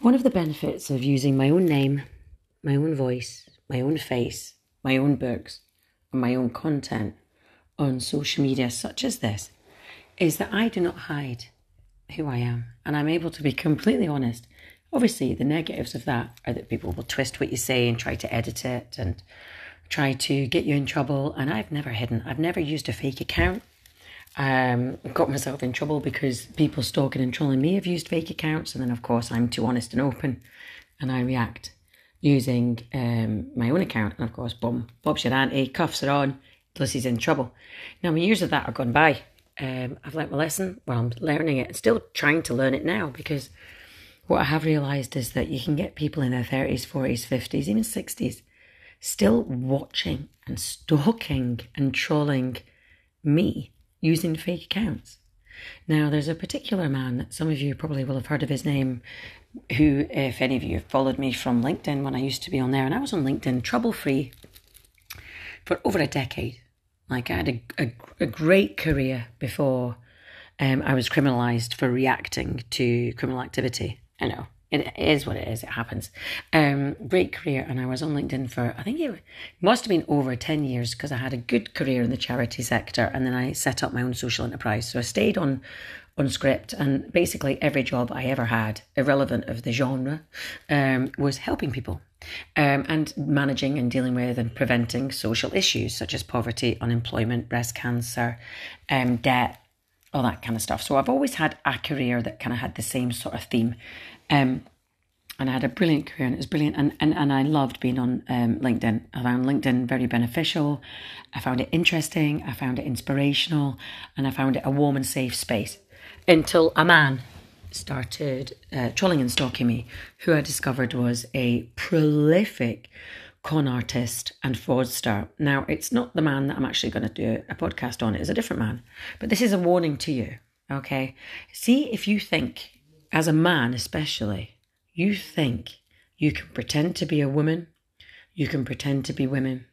One of the benefits of using my own name, my own voice, my own face, my own books, and my own content on social media such as this is that I do not hide who I am and I'm able to be completely honest. Obviously, the negatives of that are that people will twist what you say and try to edit it and try to get you in trouble. And I've never hidden, I've never used a fake account um, got myself in trouble because people stalking and trolling me have used fake accounts, and then of course I'm too honest and open, and I react using um, my own account, and of course, boom, Bob's your auntie, cuffs are on, Lucy's in trouble. Now my years of that are gone by. Um, I've learnt my lesson. Well, I'm learning it, and still trying to learn it now because what I have realised is that you can get people in their thirties, forties, fifties, even sixties, still watching and stalking and trolling me using fake accounts. Now, there's a particular man that some of you probably will have heard of his name, who, if any of you have followed me from LinkedIn when I used to be on there, and I was on LinkedIn trouble free for over a decade. Like, I had a, a, a great career before um, I was criminalised for reacting to criminal activity. I know it is what it is. It happens. Um, great career, and I was on LinkedIn for I think it must have been over ten years because I had a good career in the charity sector, and then I set up my own social enterprise. So I stayed on on script, and basically every job I ever had, irrelevant of the genre, um, was helping people. Um, and managing and dealing with and preventing social issues such as poverty, unemployment, breast cancer, um, debt, all that kind of stuff. So I've always had a career that kind of had the same sort of theme. Um, and I had a brilliant career and it was brilliant. And, and, and I loved being on um, LinkedIn. I found LinkedIn very beneficial. I found it interesting. I found it inspirational. And I found it a warm and safe space until a man started uh, trolling and stalking me, who I discovered was a prolific con artist and fraudster. Now, it's not the man that I'm actually going to do a podcast on, it's a different man. But this is a warning to you, okay? See if you think as a man especially, you think you can pretend to be a woman, you can pretend to be women,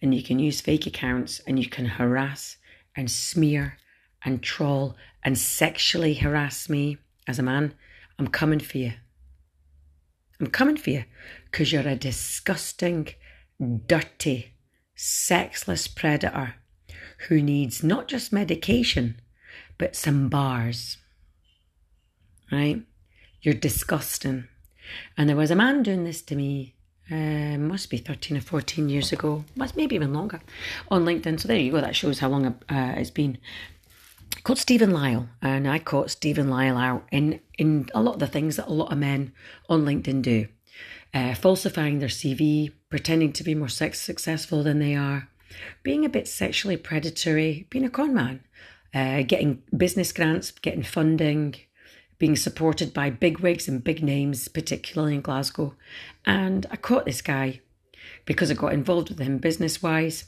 and you can use fake accounts and you can harass and smear and troll and sexually harass me as a man, I'm coming for you. I'm coming for you because you're a disgusting, dirty, sexless predator who needs not just medication, but some bars right? You're disgusting. And there was a man doing this to me, uh, must be 13 or 14 years ago, must maybe even longer, on LinkedIn. So there you go, that shows how long uh, it's been. Called Stephen Lyle, and I caught Stephen Lyle out in, in a lot of the things that a lot of men on LinkedIn do. Uh, falsifying their CV, pretending to be more sex successful than they are, being a bit sexually predatory, being a con man, uh, getting business grants, getting funding, being supported by big wigs and big names, particularly in Glasgow. And I caught this guy because I got involved with him business wise.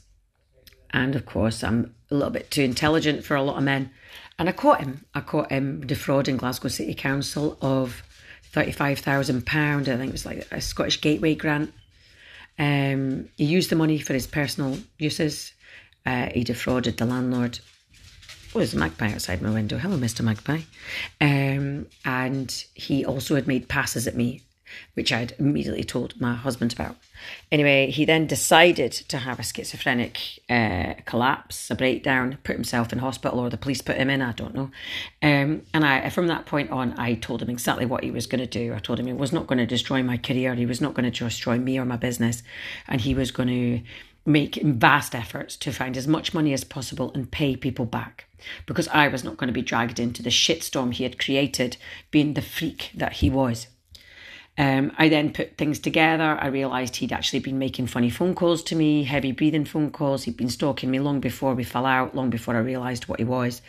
And of course, I'm a little bit too intelligent for a lot of men. And I caught him. I caught him defrauding Glasgow City Council of £35,000. I think it was like a Scottish Gateway grant. Um, he used the money for his personal uses. Uh, he defrauded the landlord oh, there's a magpie outside my window. Hello, Mr. Magpie. Um, and he also had made passes at me, which I'd immediately told my husband about. Anyway, he then decided to have a schizophrenic uh, collapse, a breakdown, put himself in hospital, or the police put him in. I don't know. Um, and I, from that point on, I told him exactly what he was going to do. I told him he was not going to destroy my career. He was not going to destroy me or my business, and he was going to make vast efforts to find as much money as possible and pay people back because I was not going to be dragged into the shitstorm he had created, being the freak that he was. Um, I then put things together. I realised he'd actually been making funny phone calls to me, heavy breathing phone calls. He'd been stalking me long before we fell out, long before I realised what he was.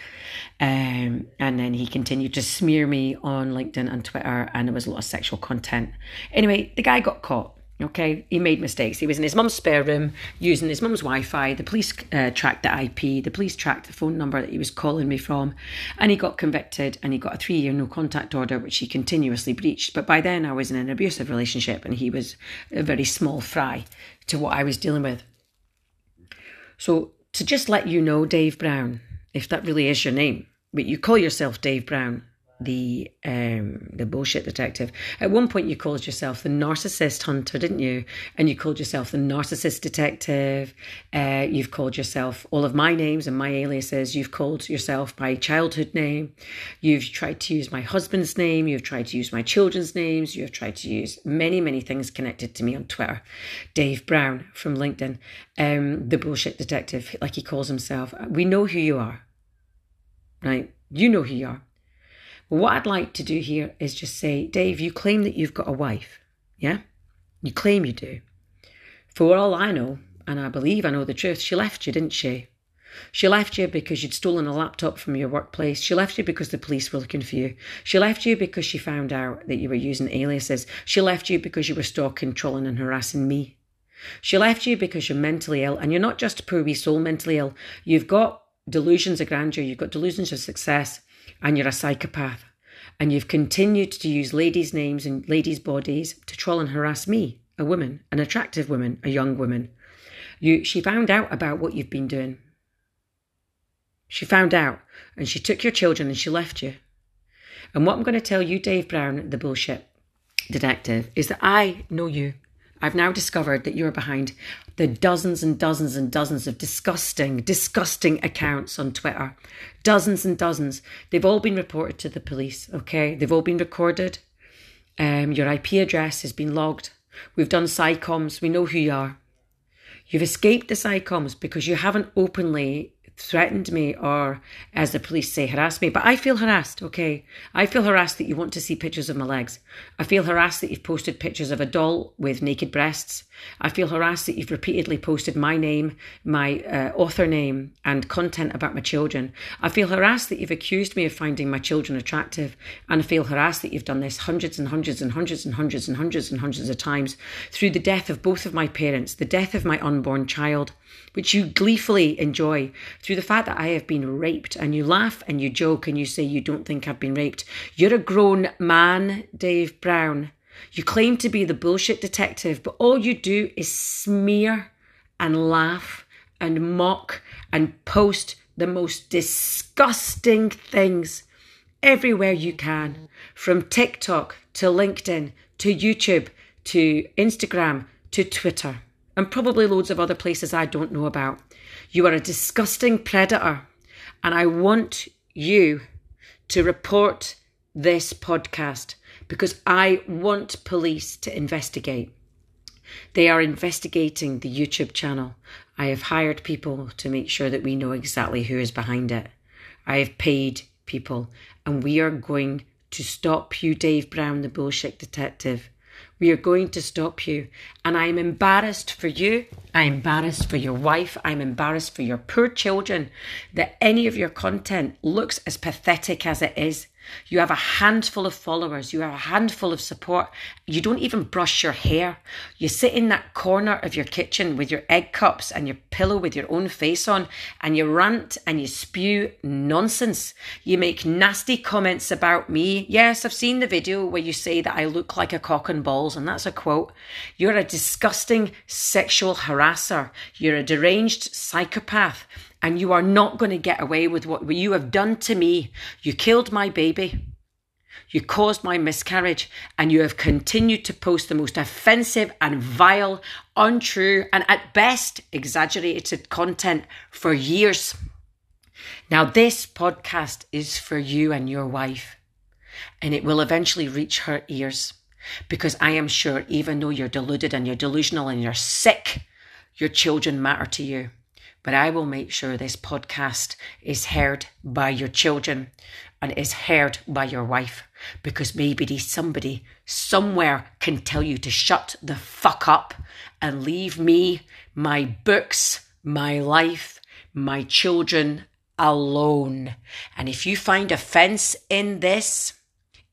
Um, and then he continued to smear me on LinkedIn and Twitter, and there was a lot of sexual content. Anyway, the guy got caught. Okay, he made mistakes. He was in his mum's spare room using his mum's Wi Fi. The police uh, tracked the IP, the police tracked the phone number that he was calling me from, and he got convicted and he got a three year no contact order, which he continuously breached. But by then, I was in an abusive relationship and he was a very small fry to what I was dealing with. So, to just let you know, Dave Brown, if that really is your name, but you call yourself Dave Brown, the um, the bullshit detective. At one point, you called yourself the narcissist hunter, didn't you? And you called yourself the narcissist detective. Uh, you've called yourself all of my names and my aliases. You've called yourself my childhood name. You've tried to use my husband's name. You've tried to use my children's names. You've tried to use many, many things connected to me on Twitter. Dave Brown from LinkedIn, um, the bullshit detective, like he calls himself. We know who you are, right? You know who you are what I'd like to do here is just say, Dave, you claim that you've got a wife. Yeah? You claim you do. For all I know, and I believe I know the truth, she left you, didn't she? She left you because you'd stolen a laptop from your workplace. She left you because the police were looking for you. She left you because she found out that you were using aliases. She left you because you were stalking, trolling, and harassing me. She left you because you're mentally ill, and you're not just a poor wee soul mentally ill. You've got delusions of grandeur, you've got delusions of success, and you're a psychopath. And you've continued to use ladies' names and ladies' bodies to troll and harass me, a woman, an attractive woman, a young woman. You, she found out about what you've been doing. She found out and she took your children and she left you. And what I'm going to tell you, Dave Brown, the bullshit detective, is that I know you. I've now discovered that you're behind the dozens and dozens and dozens of disgusting, disgusting accounts on Twitter. Dozens and dozens. They've all been reported to the police, okay? They've all been recorded. Um, your IP address has been logged. We've done SICOMs. We know who you are. You've escaped the SICOMs because you haven't openly threatened me or, as the police say, harassed me. But I feel harassed, okay? I feel harassed that you want to see pictures of my legs. I feel harassed that you've posted pictures of a doll with naked breasts. I feel harassed that you've repeatedly posted my name, my uh, author name, and content about my children. I feel harassed that you've accused me of finding my children attractive. And I feel harassed that you've done this hundreds and hundreds and hundreds and hundreds and hundreds and hundreds of times through the death of both of my parents, the death of my unborn child which you gleefully enjoy through the fact that I have been raped. And you laugh and you joke and you say you don't think I've been raped. You're a grown man, Dave Brown. You claim to be the bullshit detective, but all you do is smear and laugh and mock and post the most disgusting things everywhere you can from TikTok to LinkedIn to YouTube to Instagram to Twitter and probably loads of other places I don't know about. You are a disgusting predator, and I want you to report this podcast because I want police to investigate. They are investigating the YouTube channel. I have hired people to make sure that we know exactly who is behind it. I have paid people, and we are going to stop you, Dave Brown, the bullshit detective, we are going to stop you. And I am embarrassed for you. I'm embarrassed for your wife. I'm embarrassed for your poor children that any of your content looks as pathetic as it is. You have a handful of followers, you have a handful of support. You don't even brush your hair. You sit in that corner of your kitchen with your egg cups and your pillow with your own face on, and you rant and you spew nonsense. You make nasty comments about me. Yes, I've seen the video where you say that I look like a cock and balls, and that's a quote. You're a disgusting sexual harasser. You're a deranged psychopath and you are not going to get away with what you have done to me. You killed my baby. You caused my miscarriage, and you have continued to post the most offensive and vile, untrue, and at best exaggerated content for years. Now, this podcast is for you and your wife, and it will eventually reach her ears because I am sure, even though you're deluded and you're delusional and you're sick, your children matter to you but I will make sure this podcast is heard by your children and is heard by your wife because maybe somebody somewhere can tell you to shut the fuck up and leave me, my books, my life, my children alone. And if you find offense in this,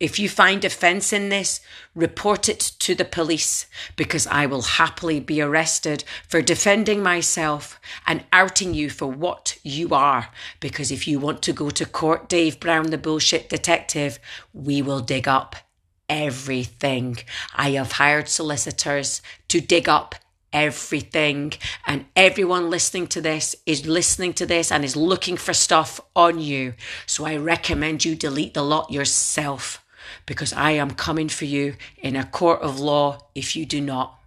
if you find offence in this, report it to the police because I will happily be arrested for defending myself and outing you for what you are. Because if you want to go to court, Dave Brown, the bullshit detective, we will dig up everything. I have hired solicitors to dig up everything. And everyone listening to this is listening to this and is looking for stuff on you. So I recommend you delete the lot yourself because I am coming for you in a court of law if you do not.